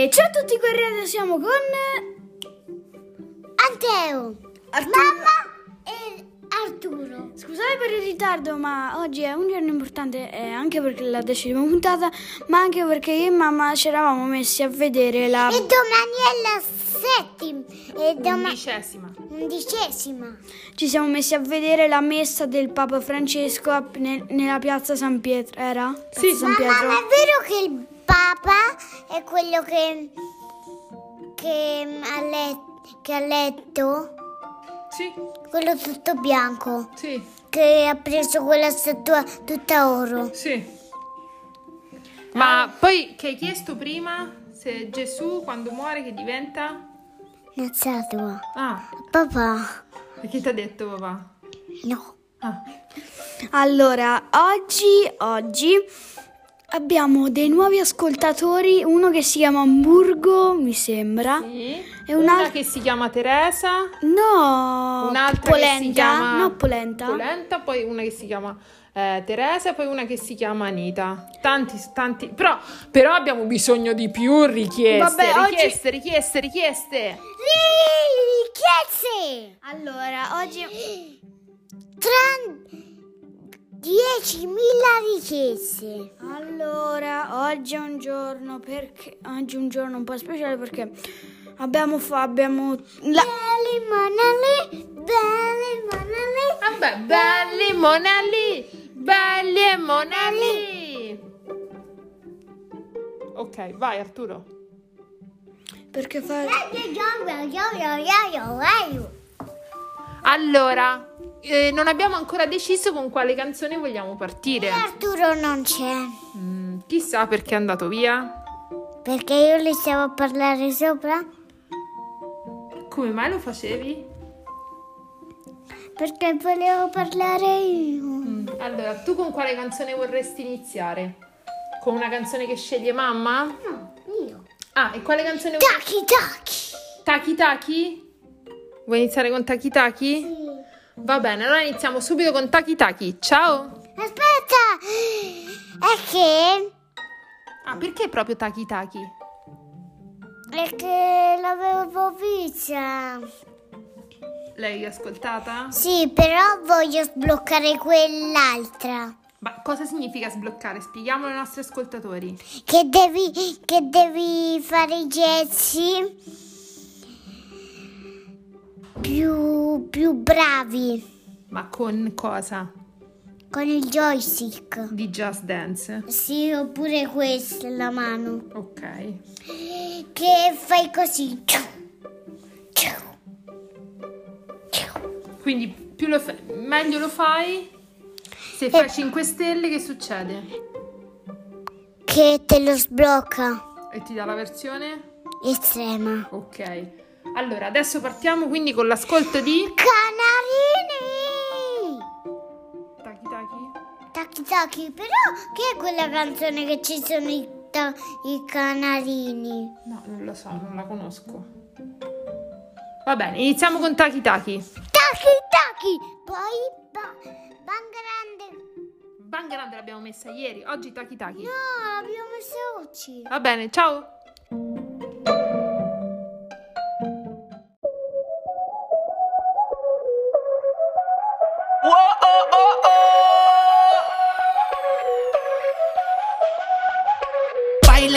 E ciao a tutti correte, siamo con Anteo, Arturo. mamma e Arturo. Scusate per il ritardo, ma oggi è un giorno importante eh, anche perché è la decima puntata, ma anche perché io e mamma ci eravamo messi a vedere la E domani è la settima e domani Undicesima. undicesima. ci siamo messi a vedere la messa del Papa Francesco a- ne- nella piazza San Pietro, era? Sì. San Mamma, Pietro. ma è vero che il Papa è quello che, che, ha, let- che ha letto? Sì, Quello tutto bianco, sì, che ha preso quella statua tutta oro. sì. Ma poi che hai chiesto prima? Se Gesù quando muore che diventa? Una statua. Ah, Papà, e chi ti ha detto papà? no. Ah, Allora, oggi, oggi abbiamo dei nuovi ascoltatori, uno che si chiama Hamburgo, mi sembra. sì. E un Una al- che si chiama Teresa, No, un'altra polenta, che si chiama no polenta. Polenta, poi una che si chiama eh, Teresa e poi una che si chiama Anita. Tanti, tanti. Però, però abbiamo bisogno di più richieste. Vabbè, oggi- richieste, richieste, richieste. Richieste! Allora, oggi Tra 10.000 richieste. Allora, oggi è un giorno perché oggi è un giorno un po' speciale perché abbiamo fa, abbiamo la Belli monelli, belli monelli. Vabbè, belli monelli, belli e monelli. Ok, vai Arturo. perché fa Allora, eh, non abbiamo ancora deciso con quale canzone vogliamo partire. Arturo non c'è. Mm, chissà perché è andato via. Perché io le stavo a parlare sopra? Come mai lo facevi? Perché volevo parlare io. Mm, Allora, tu con quale canzone vorresti iniziare? Con una canzone che sceglie mamma? No, io. Ah, e quale canzone vuoi? Taki taki. Taki Taki? Vuoi iniziare con Taki Taki? Va bene, allora iniziamo subito con Taki Taki. Ciao! Aspetta! È che... Ah, perché proprio Taki Taki? È che l'avevo vista. L'hai ascoltata? Sì, però voglio sbloccare quell'altra. Ma cosa significa sbloccare? Spieghiamolo ai nostri ascoltatori. Che devi, che devi fare i gesti più, più bravi Ma con cosa? con il joystick. Di Just Dance? Sì, oppure questa la mano. Ok. Che fai così. Quindi più lo fa- meglio lo fai. Se fai 5 stelle, che succede? Che te lo sblocca. E ti dà la versione? Estrema. Ok. Allora, adesso partiamo quindi con l'ascolto di Canarini! Taki Taki. Tacchi tacchi, però che è quella canzone che ci sono i, ta- i canarini? No, non lo so, non la conosco. Va bene, iniziamo con Taki Taki. Tacchi tacchi! Poi ba- ban grande. Ban grande l'abbiamo messa ieri, oggi Taki Taki. No, abbiamo messo oggi. Va bene, ciao.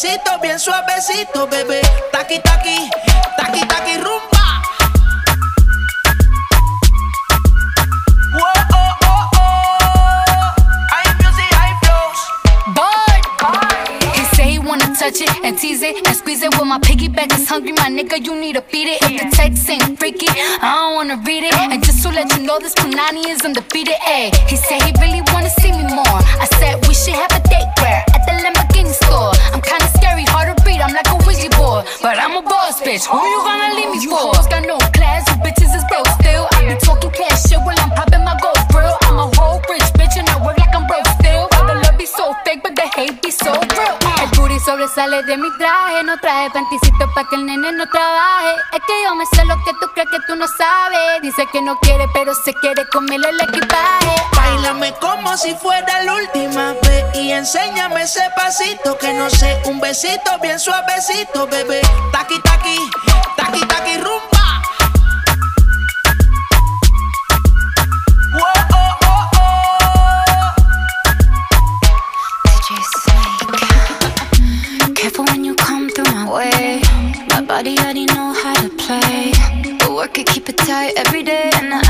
Besito bien suavecito, bebé. Taqui, taqui, taqui, taqui, rumba. Touch it and tease it and squeeze it. Well, my piggyback is hungry, my nigga. You need to feed it. If the text ain't freaky, I don't wanna read it. And just to let you know, this Punani is undefeated. Ayy, he said he really wanna bitch. Who you gonna leave me for? Hoes got no class, you bitches is broke still. I be talking cash shit while I'm popping my gold grill. I'm a whole rich bitch and I work like I'm broke still. But the love be so fake, but the hate be so real. El booty sobresale de mi traje, no traje panticito pa' que el nene no trabaje. Es que yo me sé lo que tú crees que tú no sabes. Dice que no quiere, pero se quiere comerle el equipaje. Como si fuera la última vez y enséñame ese pasito que no sé, un besito bien suavecito, bebé. Taqui, taqui, taqui, taqui, rumba. Way. My body already know how to play. But work it, keep it tight every day. And I,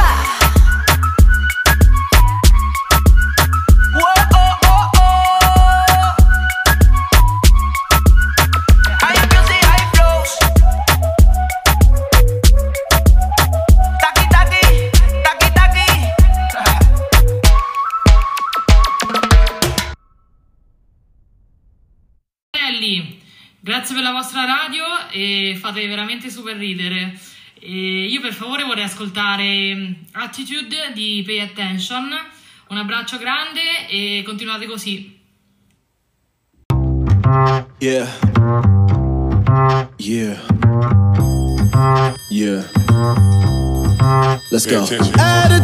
grazie per la vostra radio e fate veramente super ridere. E io per favore vorrei ascoltare mm, Attitude di Pay Attention. Un abbraccio grande e continuate così. Yeah. Yeah. Yeah. Let's go. Yeah,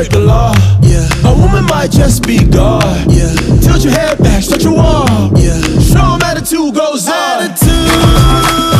break the law. Yeah. A woman might just be God. Yeah. Tilt your head back, stretch your wall. Yeah. Show 'em attitude goes on. Move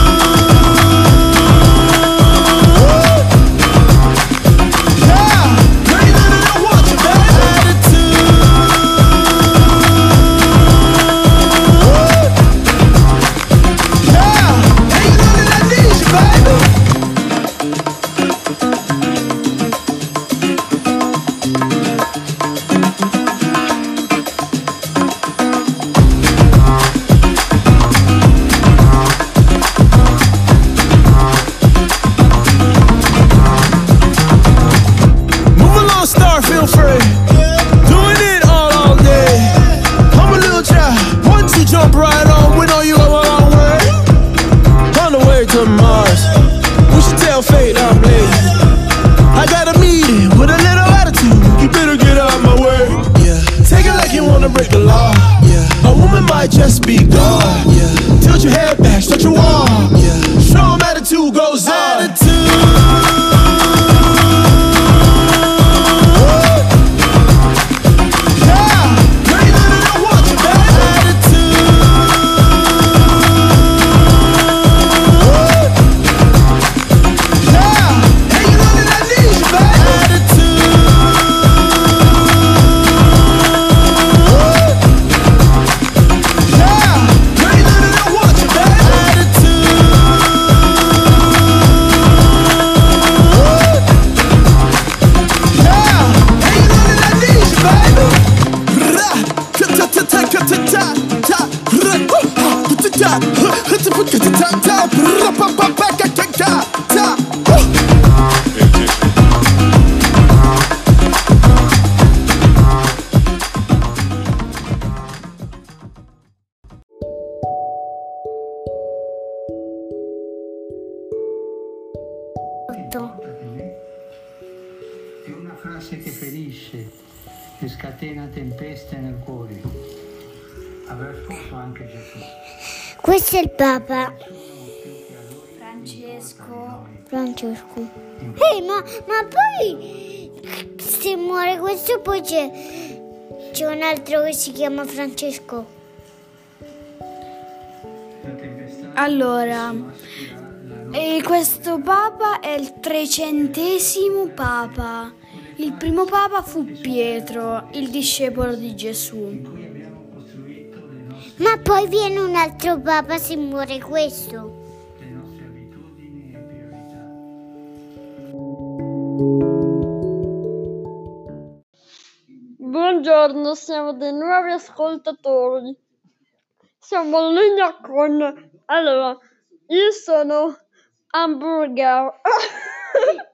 just be Questo è il Papa Francesco. Francesco. Ehi, ma, ma poi se muore questo poi c'è, c'è un altro che si chiama Francesco. Allora, e questo papa è il trecentesimo papa. Il primo papa fu Pietro, il discepolo di Gesù. Ma poi viene un altro Papa se muore questo. le nostre abitudini e priorità. Buongiorno, siamo dei nuovi ascoltatori. Siamo in linea con... Allora, io sono hamburger.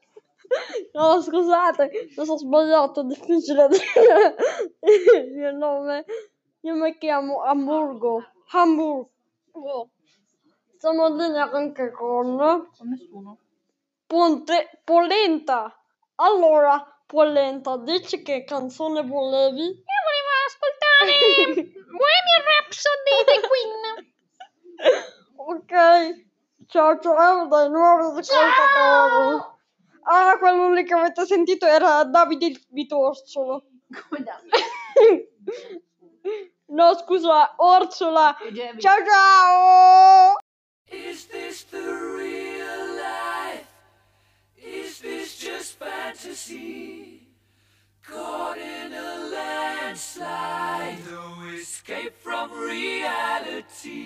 No, scusate, mi sono sbagliato, è difficile dire il mio nome. Io mi chiamo Hamburgo. Hamburgo. In linea anche con... Con nessuno. Ponte... Polenta. Allora, Polenta, dici che canzone volevi? Io volevo ascoltare Bohemian Rhapsody di Queen. ok, ciao ciao dai nuovi ascoltatori. Ah, quello lì che avete sentito era Davide il Vitorciolo. Come Davide? no, scusa, Orsola. Ciao ciao! Is this the real life? Is this just fantasy? Caught in a landslide, no escape from reality.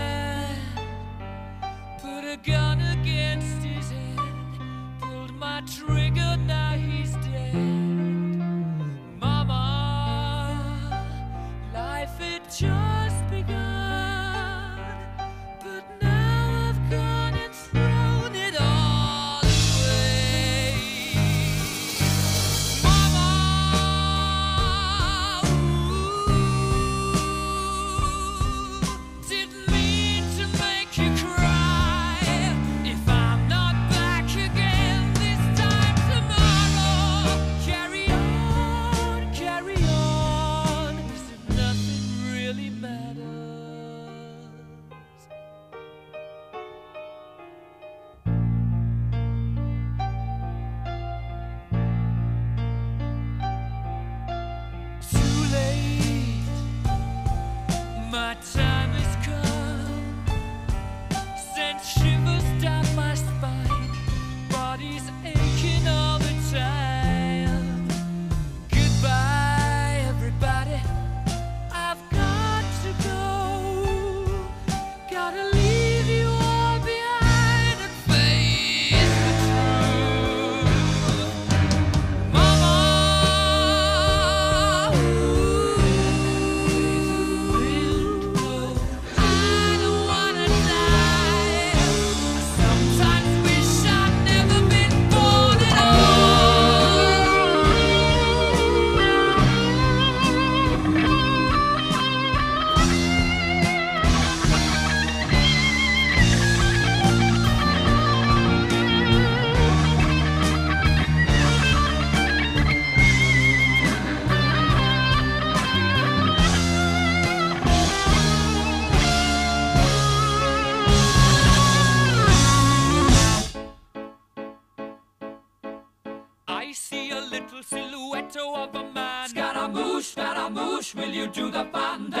Will you do the fandango?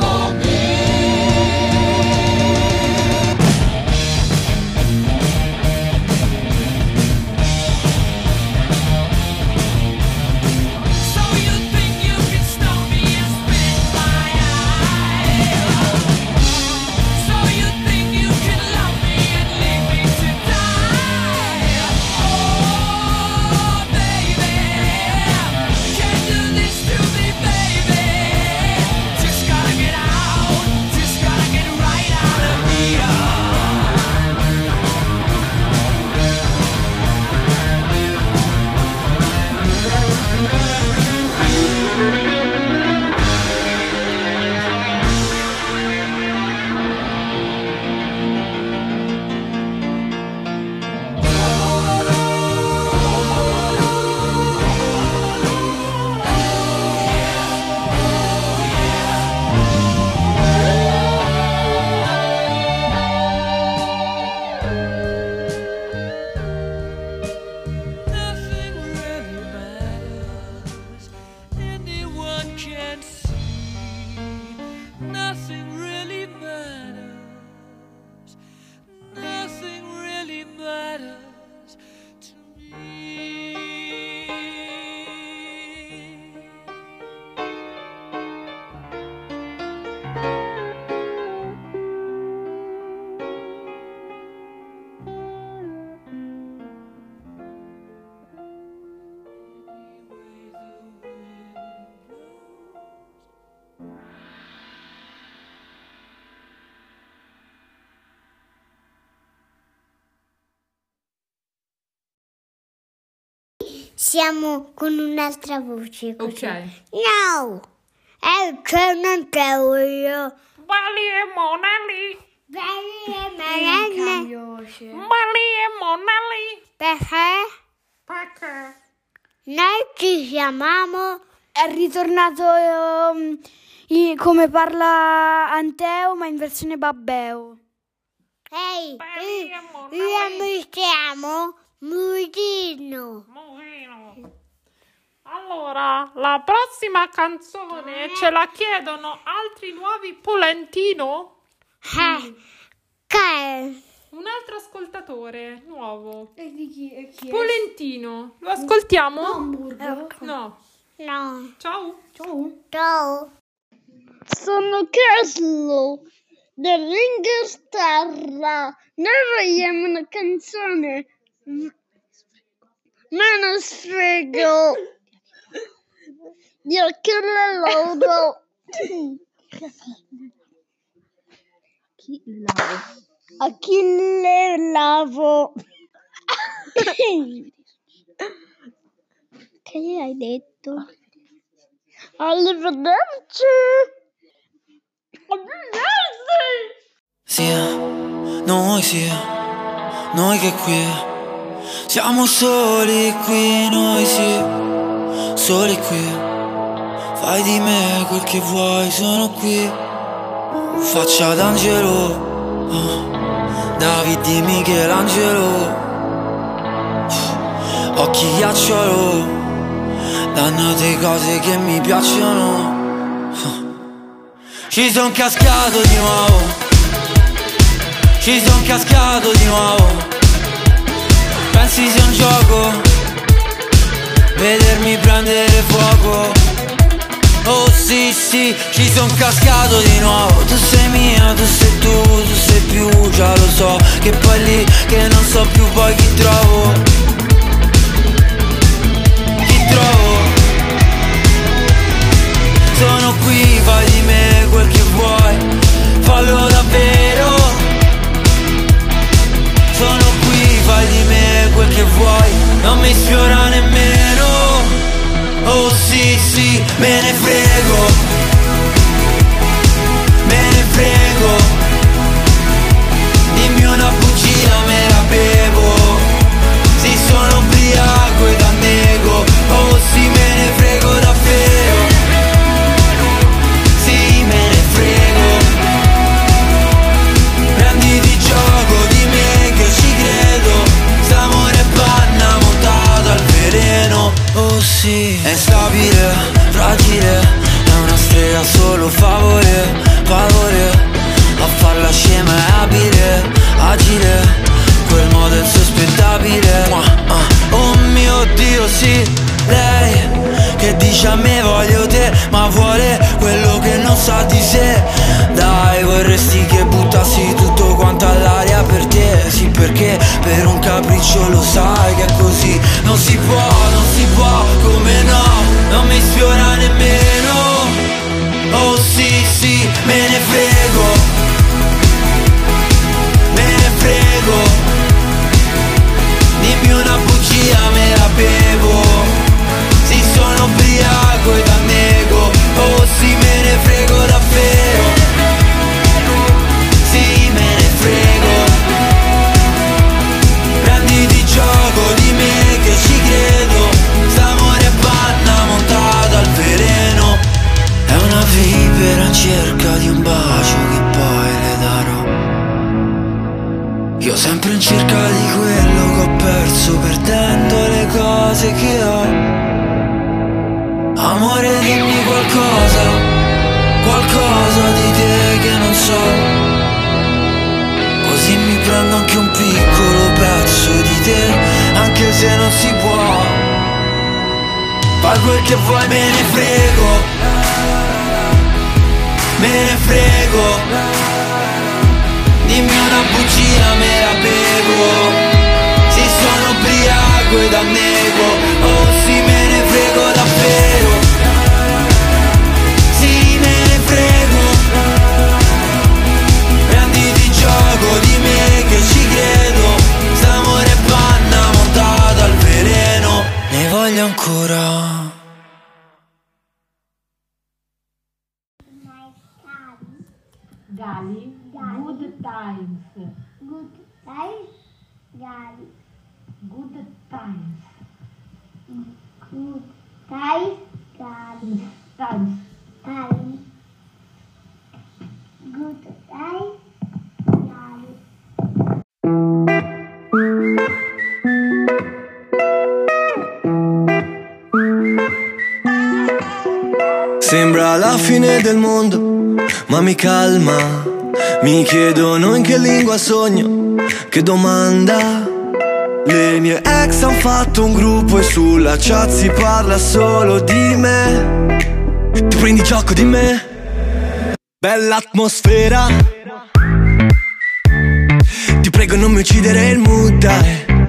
Siamo con un'altra voce. Così. Ok. No! È che non devo io. Bali e Monali. Bene, Cambio voce. Bali e Monali. Perché Perché? noi ci chiamiamo È ritornato ehm, i- come parla Anteo, ma in versione Babbeo. Ehi, Bali e io mi chiamo Murino. Movino. Allora, la prossima canzone ce la chiedono altri nuovi Polentino? Eh, che Un altro ascoltatore nuovo. E di chi? E chi Polentino. Lo ascoltiamo? Hamburgo. No. no. Ciao. Ciao. Ciao. Sono Caslo dell'Inghilterra. Noi vogliamo una canzone. M- Me ne sfrego di Achille Lauro. Achille Lavo. Che gli hai detto? Arrivederci. Arrivederci. Sia, noi sia, noi che qui siamo soli qui, noi sì, soli qui. Fai di me quel che vuoi, sono qui. Faccia d'angelo, oh, David di Michelangelo. Occhi ghiacciolo, dannate cose che mi piacciono. Ci son cascato di nuovo. Ci son cascato di nuovo Pensi sia un gioco. Vedermi prendere fuoco. Oh sì sì, ci son cascato di nuovo. Tu sei mia, tu sei tu, tu sei più Già lo so, che poi lì che non so più poi chi trovo. Chi trovo? Sono qui, fai di me quel che vuoi. Fallo davvero. Sono qui, fai di me quel che vuoi Non mi sfiora nemmeno. Oh sì sì, me ne frego Amen. Fine del mondo, ma mi calma. Mi chiedono in che lingua sogno, che domanda. Le mie ex han fatto un gruppo e sulla chat si parla solo di me. Ti prendi gioco di me? Bella atmosfera. Ti prego non mi uccidere il mood, dai.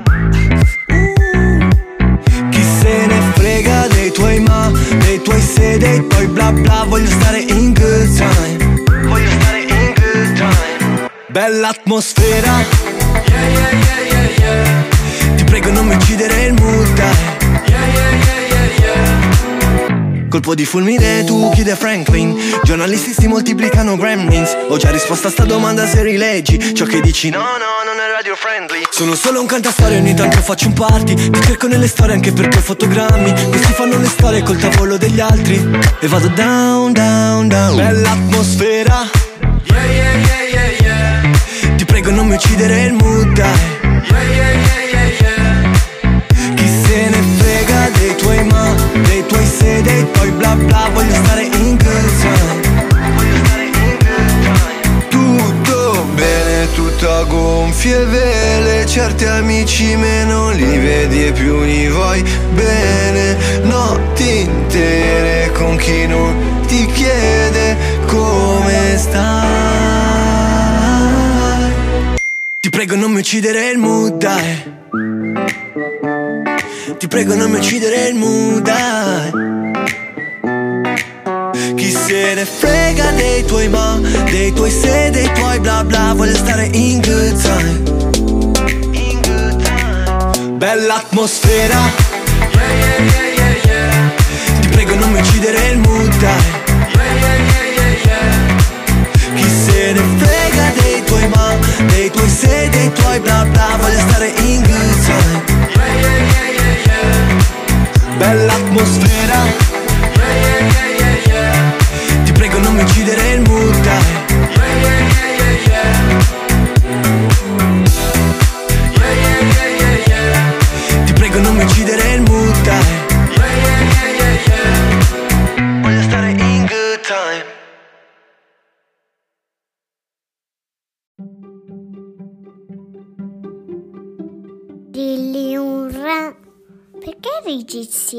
Tuoi se, dei tuoi bla bla Voglio stare in good time. Voglio stare in good time. Bella atmosfera. Yeah, yeah, yeah, Ti prego non mi uccidere il yeah Colpo di fulmine tu chiede Franklin. Giornalisti si moltiplicano gremlins. Ho già risposto a sta domanda se rileggi Ciò che dici. No no non è radio friendly. Sono solo un cantastorie ogni tanto faccio un party. Ti cerco nelle storie anche perché ho fotogrammi. Questi fanno le storie col tavolo degli altri. E vado down down down. Bella atmosfera. Yeah yeah yeah yeah yeah. Ti prego non mi uccidere il mood dai amici meno li vedi e più li vuoi bene. Notti intere con chi non ti chiede come stai. Ti prego non mi uccidere il mood dai. Ti prego non mi uccidere il mood dai. Se ne frega dei tuoi ma, dei tuoi se, dei tuoi bla bla Voglio stare in good time Bella atmosfera. Ti prego non mi uccidere il mood dai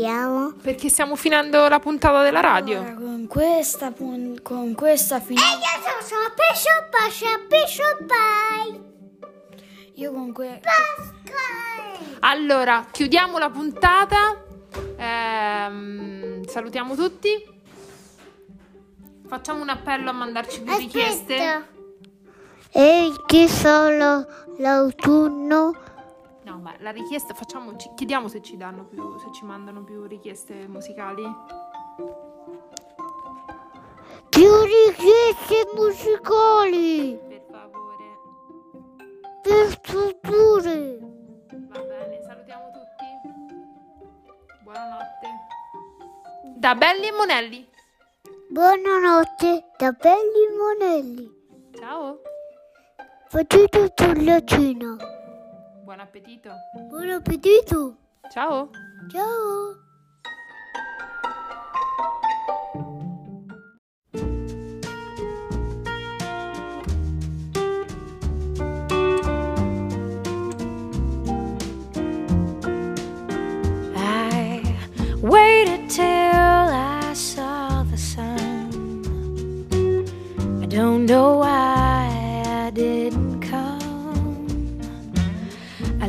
registriamo? Perché stiamo finendo la puntata della radio. Allora, con questa, pun- con questa E finiamo. io sono pesce pascia pesce pai Io con que- Allora, chiudiamo la puntata. Ehm, salutiamo tutti. Facciamo un appello a mandarci più richieste. E che solo l'autunno No, ma la richiesta facciamo, ci- chiediamo se ci danno più, se ci mandano più richieste musicali. più richieste musicali Per favore. per future. Va bene, salutiamo tutti. Buonanotte. Da Belli e Monelli. Buonanotte da belli monelli. Ciao. Facete sulla cena. Buon appetito. Buon appetito. Ciao. Ciao.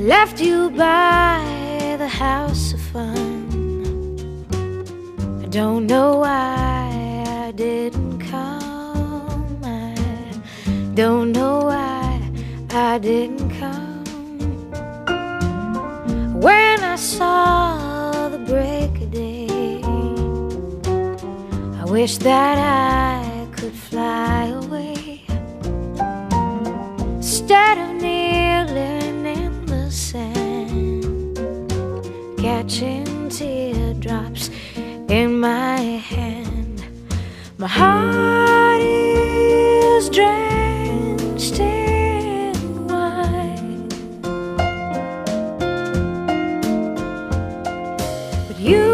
Left you by the house of fun. I don't know why I didn't come. I don't know why I didn't come. When I saw the break of day, I wish that I you